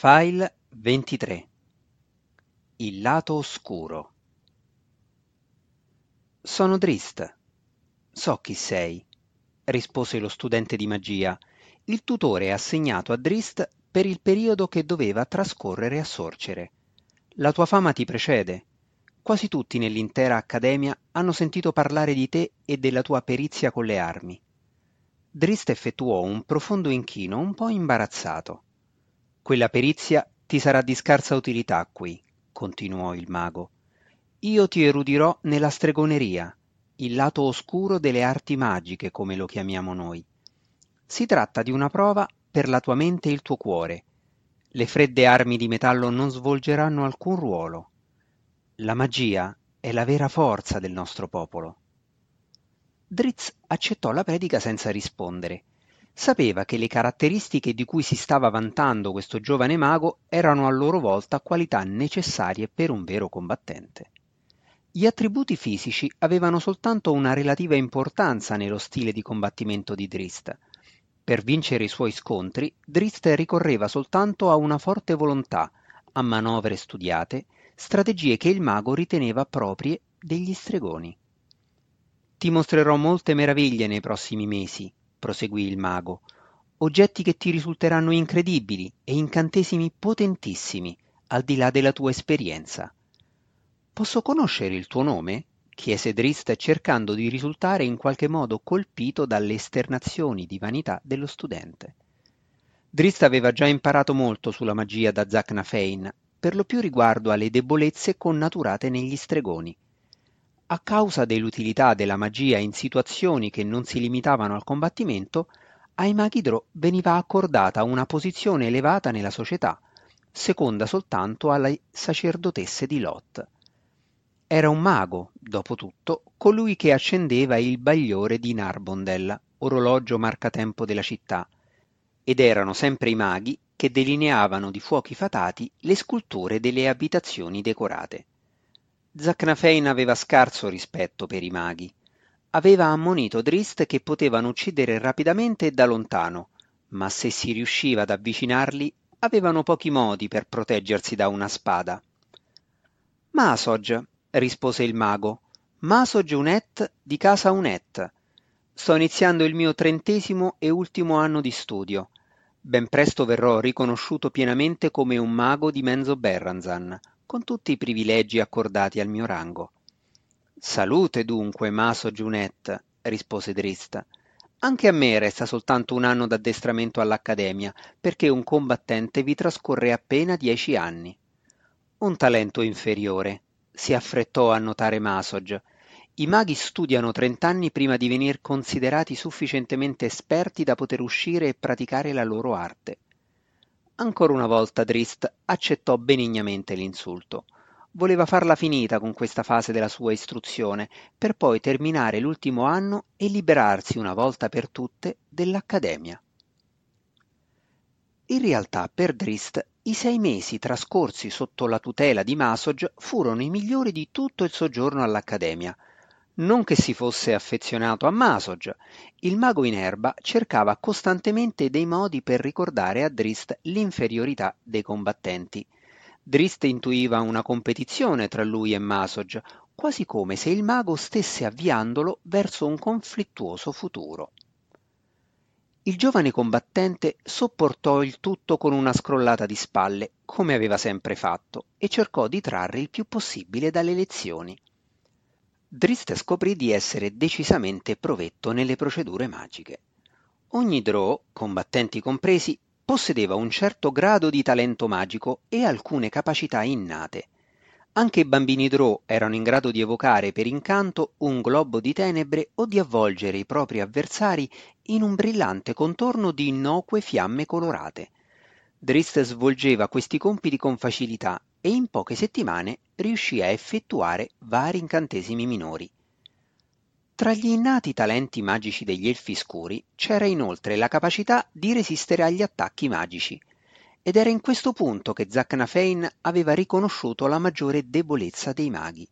File 23 Il lato oscuro Sono Drist. So chi sei, rispose lo studente di magia, il tutore assegnato a Drist per il periodo che doveva trascorrere a Sorcere. La tua fama ti precede. Quasi tutti nell'intera accademia hanno sentito parlare di te e della tua perizia con le armi. Drist effettuò un profondo inchino, un po' imbarazzato. Quella perizia ti sarà di scarsa utilità qui, continuò il mago. Io ti erudirò nella stregoneria, il lato oscuro delle arti magiche, come lo chiamiamo noi. Si tratta di una prova per la tua mente e il tuo cuore. Le fredde armi di metallo non svolgeranno alcun ruolo. La magia è la vera forza del nostro popolo. Drizzt accettò la predica senza rispondere. Sapeva che le caratteristiche di cui si stava vantando questo giovane mago erano a loro volta qualità necessarie per un vero combattente. Gli attributi fisici avevano soltanto una relativa importanza nello stile di combattimento di Drist. Per vincere i suoi scontri, Drist ricorreva soltanto a una forte volontà, a manovre studiate, strategie che il mago riteneva proprie degli stregoni. Ti mostrerò molte meraviglie nei prossimi mesi, proseguì il mago, oggetti che ti risulteranno incredibili e incantesimi potentissimi, al di là della tua esperienza. Posso conoscere il tuo nome? chiese Drist cercando di risultare in qualche modo colpito dalle esternazioni di vanità dello studente. Drist aveva già imparato molto sulla magia da Zacnafein, per lo più riguardo alle debolezze connaturate negli stregoni. A causa dell'utilità della magia in situazioni che non si limitavano al combattimento, ai maghi Drò veniva accordata una posizione elevata nella società, seconda soltanto alle sacerdotesse di Lot. Era un mago, dopo tutto, colui che accendeva il bagliore di Narbondel, orologio marcatempo della città, ed erano sempre i maghi che delineavano di fuochi fatati le sculture delle abitazioni decorate. Zacnafein aveva scarso rispetto per i maghi. Aveva ammonito Drist che potevano uccidere rapidamente e da lontano, ma se si riusciva ad avvicinarli avevano pochi modi per proteggersi da una spada. Masog, rispose il mago, Masog Unet di casa Unet. Sto iniziando il mio trentesimo e ultimo anno di studio. Ben presto verrò riconosciuto pienamente come un mago di Menzo Berranzan, con tutti i privilegi accordati al mio rango. Salute dunque, Maso Giunet, rispose Drist. Anche a me resta soltanto un anno d'addestramento all'Accademia, perché un combattente vi trascorre appena dieci anni. Un talento inferiore, si affrettò a notare Masog. I maghi studiano trent'anni prima di venir considerati sufficientemente esperti da poter uscire e praticare la loro arte. Ancora una volta Drist accettò benignamente l'insulto. Voleva farla finita con questa fase della sua istruzione, per poi terminare l'ultimo anno e liberarsi una volta per tutte dell'Accademia. In realtà per Drist i sei mesi trascorsi sotto la tutela di Masog furono i migliori di tutto il soggiorno all'Accademia. Non che si fosse affezionato a Masog, il mago in erba cercava costantemente dei modi per ricordare a Drist l'inferiorità dei combattenti. Drist intuiva una competizione tra lui e Masog, quasi come se il mago stesse avviandolo verso un conflittuoso futuro. Il giovane combattente sopportò il tutto con una scrollata di spalle, come aveva sempre fatto, e cercò di trarre il più possibile dalle lezioni. Drist scoprì di essere decisamente provetto nelle procedure magiche. Ogni Drow, combattenti compresi, possedeva un certo grado di talento magico e alcune capacità innate. Anche i bambini Drow erano in grado di evocare per incanto un globo di tenebre o di avvolgere i propri avversari in un brillante contorno di innocue fiamme colorate. Drist svolgeva questi compiti con facilità e in poche settimane riuscì a effettuare vari incantesimi minori. Tra gli innati talenti magici degli elfi scuri c'era inoltre la capacità di resistere agli attacchi magici, ed era in questo punto che Zacnafein aveva riconosciuto la maggiore debolezza dei maghi.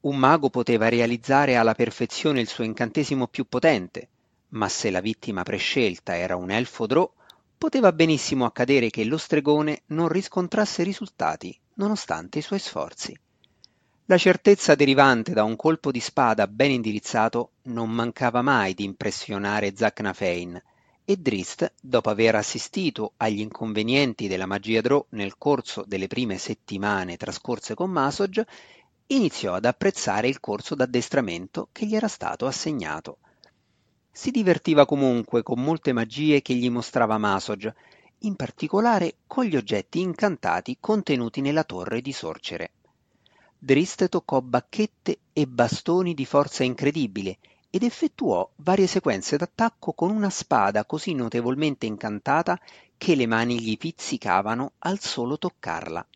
Un mago poteva realizzare alla perfezione il suo incantesimo più potente, ma se la vittima prescelta era un elfo drò, poteva benissimo accadere che lo stregone non riscontrasse risultati nonostante i suoi sforzi. La certezza derivante da un colpo di spada ben indirizzato non mancava mai di impressionare Zacnafein e Drist, dopo aver assistito agli inconvenienti della magia Drò nel corso delle prime settimane trascorse con Masog, iniziò ad apprezzare il corso d'addestramento che gli era stato assegnato. Si divertiva comunque con molte magie che gli mostrava Masog, in particolare con gli oggetti incantati contenuti nella torre di Sorcere. Drist toccò bacchette e bastoni di forza incredibile ed effettuò varie sequenze d'attacco con una spada così notevolmente incantata che le mani gli pizzicavano al solo toccarla.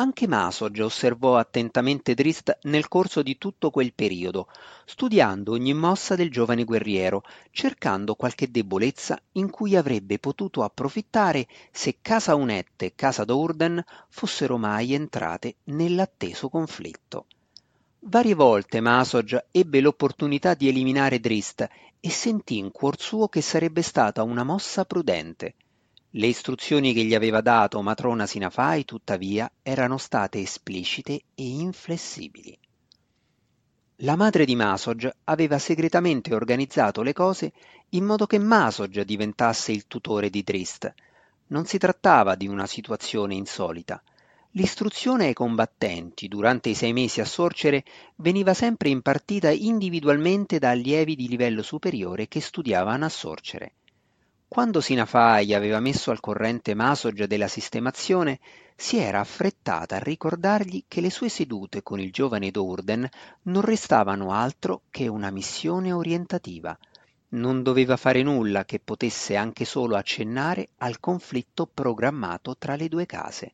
Anche Masog osservò attentamente Drist nel corso di tutto quel periodo, studiando ogni mossa del giovane guerriero, cercando qualche debolezza in cui avrebbe potuto approfittare se Casa Unet e Casa d'Urden fossero mai entrate nell'atteso conflitto. Varie volte Masog ebbe l'opportunità di eliminare Drist e sentì in cuor suo che sarebbe stata una mossa prudente. Le istruzioni che gli aveva dato matrona Sinafai, tuttavia, erano state esplicite e inflessibili. La madre di Masog aveva segretamente organizzato le cose in modo che Masog diventasse il tutore di Drist. Non si trattava di una situazione insolita. L'istruzione ai combattenti durante i sei mesi a Sorcere veniva sempre impartita individualmente da allievi di livello superiore che studiavano a Sorcere. Quando Sinafai aveva messo al corrente Masog della sistemazione, si era affrettata a ricordargli che le sue sedute con il giovane Dourden non restavano altro che una missione orientativa. Non doveva fare nulla che potesse anche solo accennare al conflitto programmato tra le due case.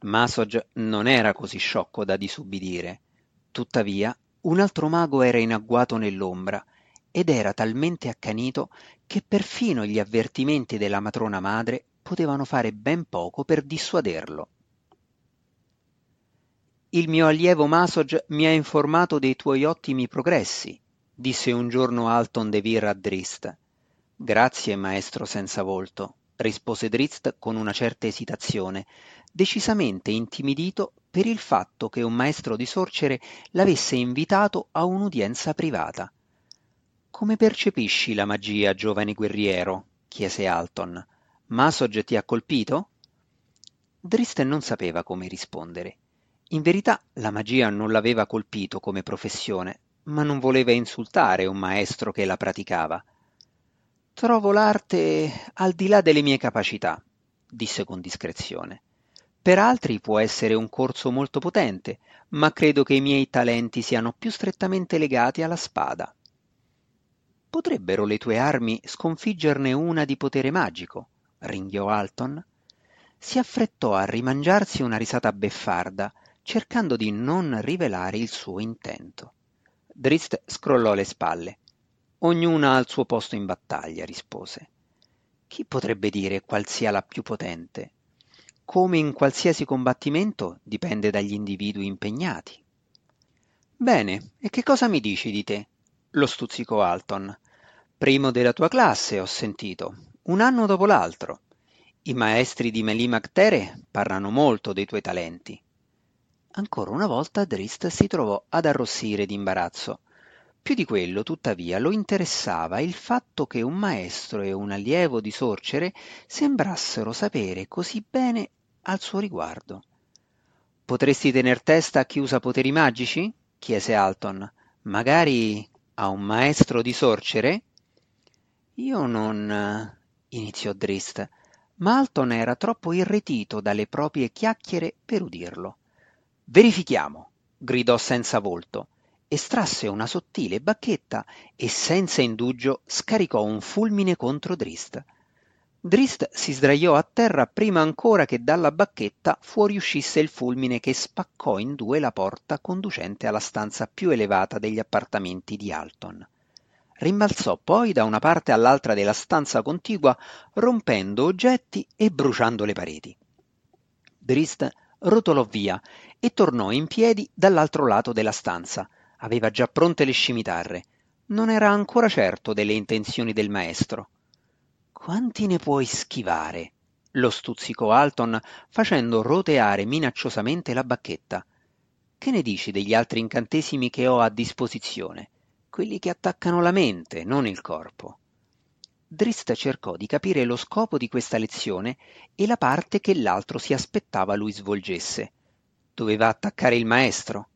Masog non era così sciocco da disubbidire. Tuttavia, un altro mago era in agguato nell'ombra ed era talmente accanito che perfino gli avvertimenti della matrona madre potevano fare ben poco per dissuaderlo. Il mio allievo Masog mi ha informato dei tuoi ottimi progressi, disse un giorno Alton de Vir a Drist. Grazie, maestro senza volto, rispose Drist con una certa esitazione, decisamente intimidito per il fatto che un maestro di sorcere l'avesse invitato a un'udienza privata. Come percepisci la magia, giovane guerriero? chiese Alton. Masog ti ha colpito? Drist non sapeva come rispondere. In verità la magia non l'aveva colpito come professione, ma non voleva insultare un maestro che la praticava. Trovo l'arte al di là delle mie capacità, disse con discrezione. Per altri può essere un corso molto potente, ma credo che i miei talenti siano più strettamente legati alla spada. Potrebbero le tue armi sconfiggerne una di potere magico, ringhiò Alton. Si affrettò a rimangiarsi una risata beffarda, cercando di non rivelare il suo intento. Drist scrollò le spalle. Ognuna ha il suo posto in battaglia, rispose. Chi potrebbe dire qual sia la più potente? Come in qualsiasi combattimento dipende dagli individui impegnati. Bene, e che cosa mi dici di te? lo stuzzicò Alton. Primo della tua classe, ho sentito, un anno dopo l'altro. I maestri di Melimactere parlano molto dei tuoi talenti. Ancora una volta Drist si trovò ad arrossire d'imbarazzo. Più di quello, tuttavia, lo interessava il fatto che un maestro e un allievo di sorcere sembrassero sapere così bene al suo riguardo. Potresti tener testa a chi usa poteri magici? chiese Alton. Magari a un maestro di sorcere? Io non. iniziò Drist, ma Alton era troppo irretito dalle proprie chiacchiere per udirlo. Verifichiamo, gridò senza volto. Estrasse una sottile bacchetta e senza indugio scaricò un fulmine contro Drist. Drist si sdraiò a terra prima ancora che dalla bacchetta fuoriuscisse il fulmine che spaccò in due la porta conducente alla stanza più elevata degli appartamenti di Alton. Rimbalzò poi da una parte all'altra della stanza contigua, rompendo oggetti e bruciando le pareti. Drist rotolò via e tornò in piedi dall'altro lato della stanza. Aveva già pronte le scimitarre. Non era ancora certo delle intenzioni del maestro. Quanti ne puoi schivare? lo stuzzicò Alton facendo roteare minacciosamente la bacchetta. Che ne dici degli altri incantesimi che ho a disposizione? Quelli che attaccano la mente, non il corpo. Drist cercò di capire lo scopo di questa lezione e la parte che l'altro si aspettava lui svolgesse. Doveva attaccare il maestro.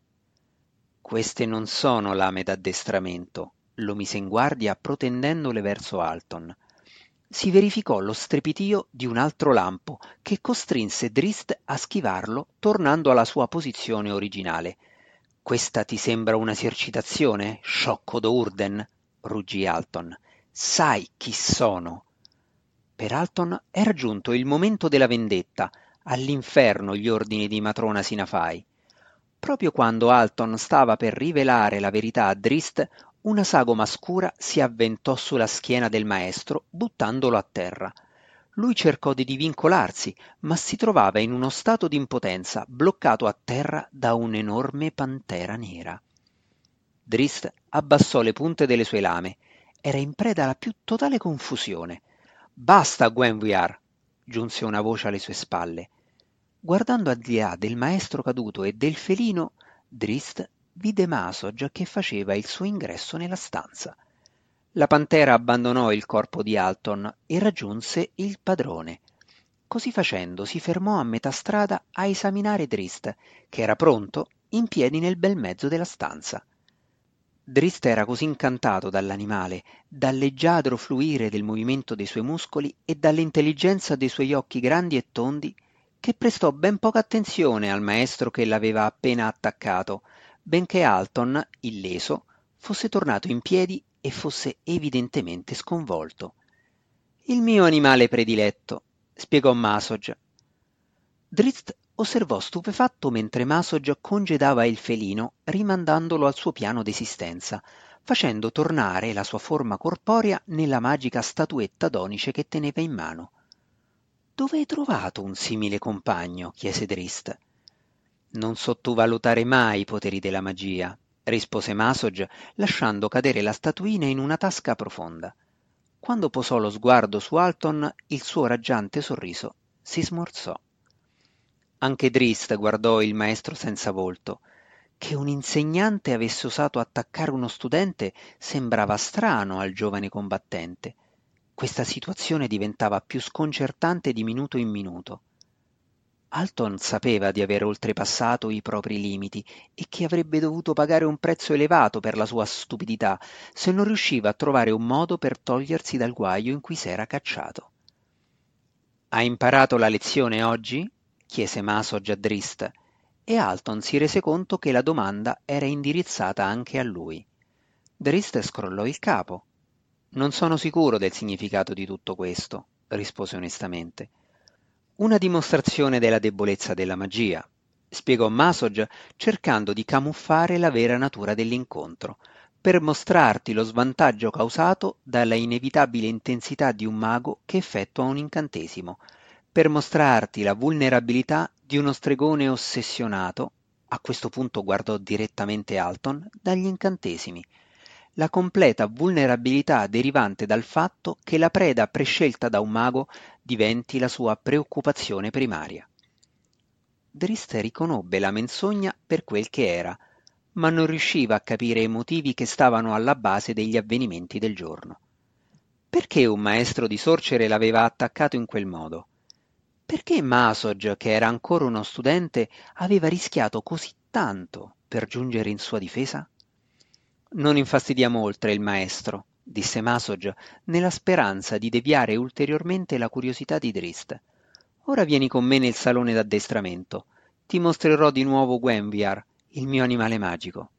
Queste non sono lame d'addestramento, lo mise in guardia protendendole verso Alton si verificò lo strepitio di un altro lampo che costrinse Drist a schivarlo tornando alla sua posizione originale. Questa ti sembra un'esercitazione, sciocco d'Urden? ruggì Alton. Sai chi sono. Per Alton era giunto il momento della vendetta, all'inferno gli ordini di matrona Sinafai. Proprio quando Alton stava per rivelare la verità a Drist, una sagoma scura si avventò sulla schiena del maestro, buttandolo a terra. Lui cercò di divincolarsi, ma si trovava in uno stato di impotenza, bloccato a terra da un'enorme pantera nera. Drist abbassò le punte delle sue lame. Era in preda alla più totale confusione. Basta, Gwenviar! giunse una voce alle sue spalle. Guardando al di là del maestro caduto e del felino, Drist vide Masog che faceva il suo ingresso nella stanza. La pantera abbandonò il corpo di Alton e raggiunse il padrone. Così facendo si fermò a metà strada a esaminare Drist, che era pronto, in piedi nel bel mezzo della stanza. Drist era così incantato dall'animale, dal leggiadro fluire del movimento dei suoi muscoli e dall'intelligenza dei suoi occhi grandi e tondi, che prestò ben poca attenzione al maestro che l'aveva appena attaccato, benché Alton, illeso, fosse tornato in piedi e fosse evidentemente sconvolto. Il mio animale prediletto, spiegò Masog. Drizzt osservò stupefatto mentre Masog congedava il felino, rimandandolo al suo piano d'esistenza, facendo tornare la sua forma corporea nella magica statuetta d'onice che teneva in mano. Dove hai trovato un simile compagno? chiese Drist. Non sottovalutare mai i poteri della magia, rispose Masog, lasciando cadere la statuina in una tasca profonda. Quando posò lo sguardo su Alton, il suo raggiante sorriso si smorzò. Anche Drist guardò il maestro senza volto. Che un insegnante avesse osato attaccare uno studente sembrava strano al giovane combattente. Questa situazione diventava più sconcertante di minuto in minuto. Alton sapeva di aver oltrepassato i propri limiti e che avrebbe dovuto pagare un prezzo elevato per la sua stupidità se non riusciva a trovare un modo per togliersi dal guaio in cui s'era cacciato. Hai imparato la lezione oggi? chiese Maso già Drist, e Alton si rese conto che la domanda era indirizzata anche a lui. Drist scrollò il capo. Non sono sicuro del significato di tutto questo, rispose onestamente. Una dimostrazione della debolezza della magia, spiegò Masog cercando di camuffare la vera natura dell'incontro, per mostrarti lo svantaggio causato dalla inevitabile intensità di un mago che effettua un incantesimo, per mostrarti la vulnerabilità di uno stregone ossessionato, a questo punto guardò direttamente Alton, dagli incantesimi, la completa vulnerabilità derivante dal fatto che la preda prescelta da un mago diventi la sua preoccupazione primaria. Drist riconobbe la menzogna per quel che era, ma non riusciva a capire i motivi che stavano alla base degli avvenimenti del giorno. Perché un maestro di sorcere l'aveva attaccato in quel modo? Perché Masog, che era ancora uno studente, aveva rischiato così tanto per giungere in sua difesa? Non infastidiamo oltre il maestro, disse Masog, nella speranza di deviare ulteriormente la curiosità di Drist. Ora vieni con me nel salone d'addestramento. Ti mostrerò di nuovo Gwenviar, il mio animale magico.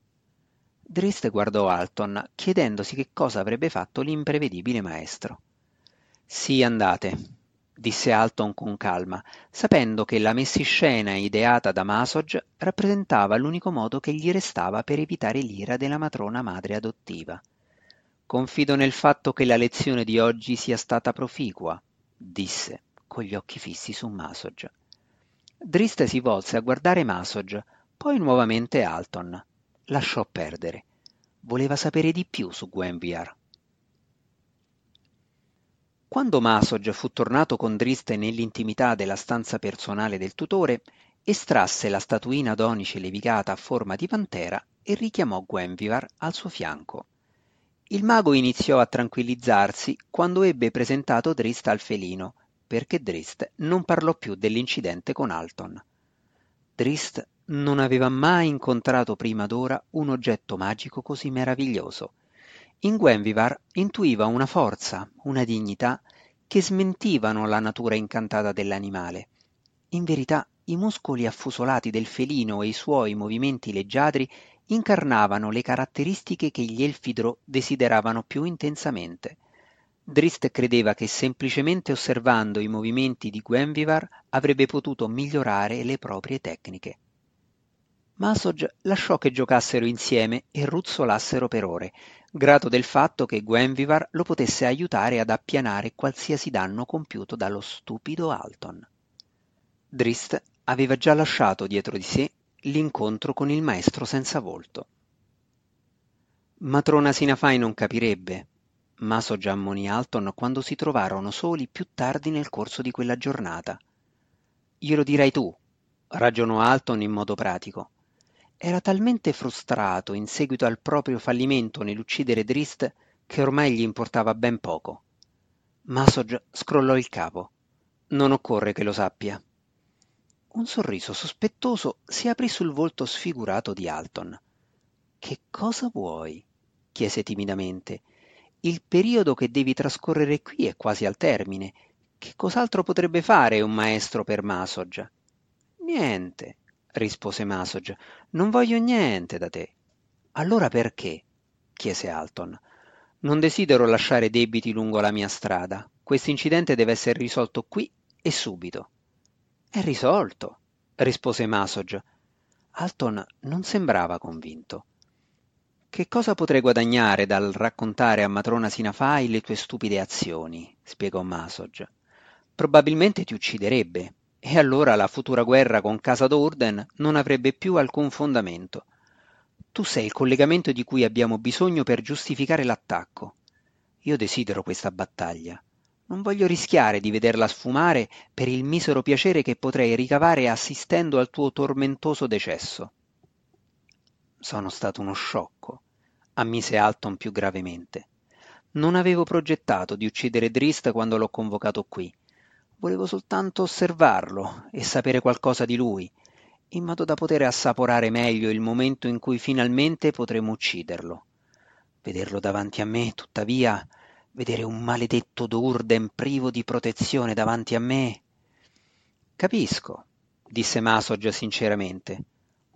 Drist guardò Alton, chiedendosi che cosa avrebbe fatto l'imprevedibile maestro. Sì, andate, disse Alton con calma, sapendo che la messiscena ideata da Masog rappresentava l'unico modo che gli restava per evitare l'ira della matrona madre adottiva. Confido nel fatto che la lezione di oggi sia stata proficua, disse, con gli occhi fissi su Masog. Drist si volse a guardare Masog, poi nuovamente Alton. Lasciò perdere. Voleva sapere di più su Gwenviar. Quando Masog fu tornato con Drist nell'intimità della stanza personale del tutore, estrasse la statuina d'onice levigata a forma di pantera e richiamò Gwenvivar al suo fianco. Il mago iniziò a tranquillizzarsi quando ebbe presentato Drist al felino, perché Drist non parlò più dell'incidente con Alton. Drist non aveva mai incontrato prima d'ora un oggetto magico così meraviglioso. In Gwenvivar intuiva una forza, una dignità che smentivano la natura incantata dell'animale. In verità, i muscoli affusolati del felino e i suoi movimenti leggiadri incarnavano le caratteristiche che gli Elfidro desideravano più intensamente. Drist credeva che semplicemente osservando i movimenti di Gwenvivar avrebbe potuto migliorare le proprie tecniche. Masog lasciò che giocassero insieme e ruzzolassero per ore, grato del fatto che Gwenvivar lo potesse aiutare ad appianare qualsiasi danno compiuto dallo stupido Alton. Drist aveva già lasciato dietro di sé l'incontro con il maestro senza volto. Matrona Sinafai non capirebbe, Maso ammonì Alton quando si trovarono soli più tardi nel corso di quella giornata. Glielo dirai tu, ragionò Alton in modo pratico. Era talmente frustrato in seguito al proprio fallimento nell'uccidere Drist che ormai gli importava ben poco. Masog scrollò il capo. Non occorre che lo sappia. Un sorriso sospettoso si aprì sul volto sfigurato di Alton. Che cosa vuoi? chiese timidamente. Il periodo che devi trascorrere qui è quasi al termine. Che cos'altro potrebbe fare un maestro per Masog? Niente, rispose Masog. Non voglio niente da te. Allora perché? chiese Alton. Non desidero lasciare debiti lungo la mia strada. Questo incidente deve essere risolto qui e subito. È risolto, rispose Masog. Alton non sembrava convinto. Che cosa potrei guadagnare dal raccontare a matrona Sinafai le tue stupide azioni? spiegò Masog. Probabilmente ti ucciderebbe, e allora la futura guerra con Casa d'Urden non avrebbe più alcun fondamento. Tu sei il collegamento di cui abbiamo bisogno per giustificare l'attacco. Io desidero questa battaglia. Non voglio rischiare di vederla sfumare per il misero piacere che potrei ricavare assistendo al tuo tormentoso decesso. Sono stato uno sciocco, ammise Alton più gravemente. Non avevo progettato di uccidere Drist quando l'ho convocato qui. Volevo soltanto osservarlo e sapere qualcosa di lui, in modo da poter assaporare meglio il momento in cui finalmente potremo ucciderlo. Vederlo davanti a me, tuttavia, vedere un maledetto Durden privo di protezione davanti a me. Capisco, disse Masog sinceramente.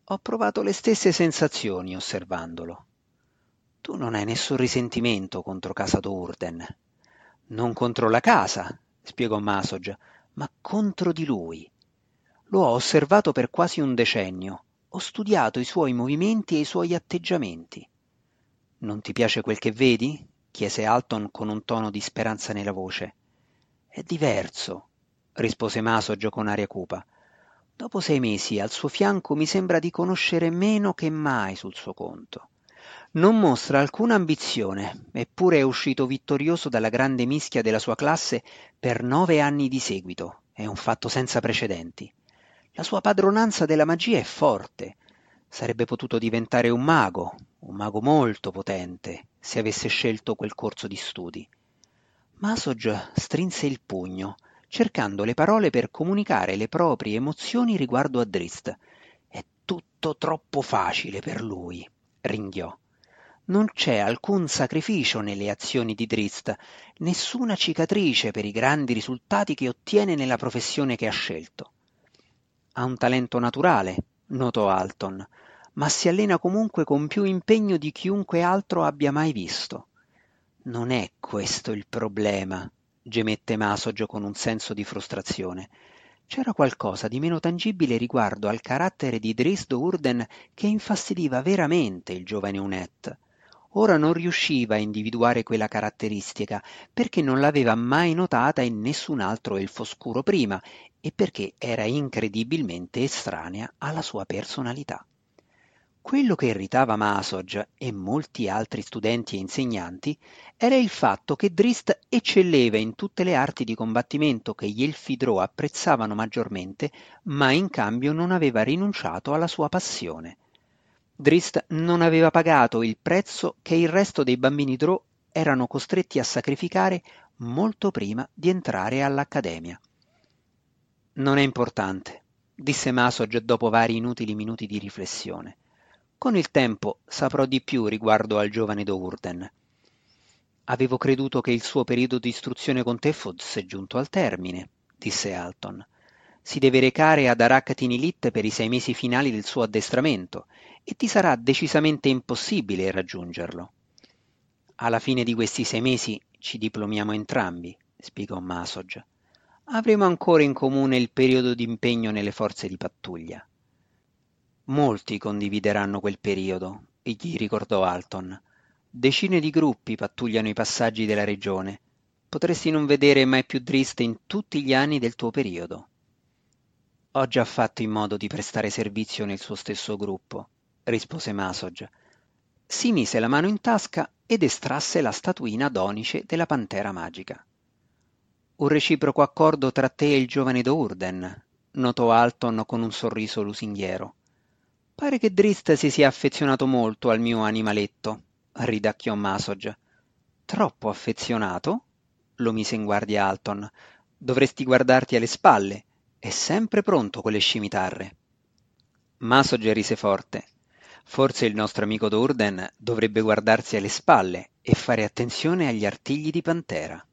Ho provato le stesse sensazioni osservandolo. Tu non hai nessun risentimento contro casa Durden. Non contro la casa, spiegò Masog, ma contro di lui. Lo ho osservato per quasi un decennio. Ho studiato i suoi movimenti e i suoi atteggiamenti. Non ti piace quel che vedi? Chiese Alton con un tono di speranza nella voce. È diverso, rispose Masog con aria cupa. Dopo sei mesi al suo fianco mi sembra di conoscere meno che mai sul suo conto. Non mostra alcuna ambizione, eppure è uscito vittorioso dalla grande mischia della sua classe per nove anni di seguito. È un fatto senza precedenti. La sua padronanza della magia è forte. Sarebbe potuto diventare un mago, un mago molto potente, se avesse scelto quel corso di studi. Masog strinse il pugno, cercando le parole per comunicare le proprie emozioni riguardo a Drist. È tutto troppo facile per lui, ringhiò. Non c'è alcun sacrificio nelle azioni di Drist, nessuna cicatrice per i grandi risultati che ottiene nella professione che ha scelto. Ha un talento naturale, notò Alton, ma si allena comunque con più impegno di chiunque altro abbia mai visto. Non è questo il problema, gemette Masog con un senso di frustrazione. C'era qualcosa di meno tangibile riguardo al carattere di Drist Urden che infastidiva veramente il giovane Unet. Ora non riusciva a individuare quella caratteristica perché non l'aveva mai notata in nessun altro elfo scuro prima e perché era incredibilmente estranea alla sua personalità. Quello che irritava Masog e molti altri studenti e insegnanti era il fatto che Drist eccelleva in tutte le arti di combattimento che gli Elfidro apprezzavano maggiormente, ma in cambio non aveva rinunciato alla sua passione. Drist non aveva pagato il prezzo che il resto dei bambini Drò erano costretti a sacrificare molto prima di entrare all'accademia. Non è importante, disse Masog dopo vari inutili minuti di riflessione. Con il tempo saprò di più riguardo al giovane Dourden. Avevo creduto che il suo periodo di istruzione con te fosse giunto al termine, disse Alton. Si deve recare ad Arakatinilit per i sei mesi finali del suo addestramento e ti sarà decisamente impossibile raggiungerlo. Alla fine di questi sei mesi ci diplomiamo entrambi, spiegò Masog. Avremo ancora in comune il periodo di impegno nelle forze di pattuglia. Molti condivideranno quel periodo, gli ricordò Alton. Decine di gruppi pattugliano i passaggi della regione. Potresti non vedere mai più Drist in tutti gli anni del tuo periodo. Ho già fatto in modo di prestare servizio nel suo stesso gruppo, rispose Masog. Si mise la mano in tasca ed estrasse la statuina donice della pantera magica. Un reciproco accordo tra te e il giovane Dourden, notò Alton con un sorriso lusinghiero. Pare che Drist si sia affezionato molto al mio animaletto, ridacchiò Masog. Troppo affezionato? lo mise in guardia Alton. Dovresti guardarti alle spalle. È sempre pronto con le scimitarre. Masog rise forte. Forse il nostro amico Durden dovrebbe guardarsi alle spalle e fare attenzione agli artigli di pantera.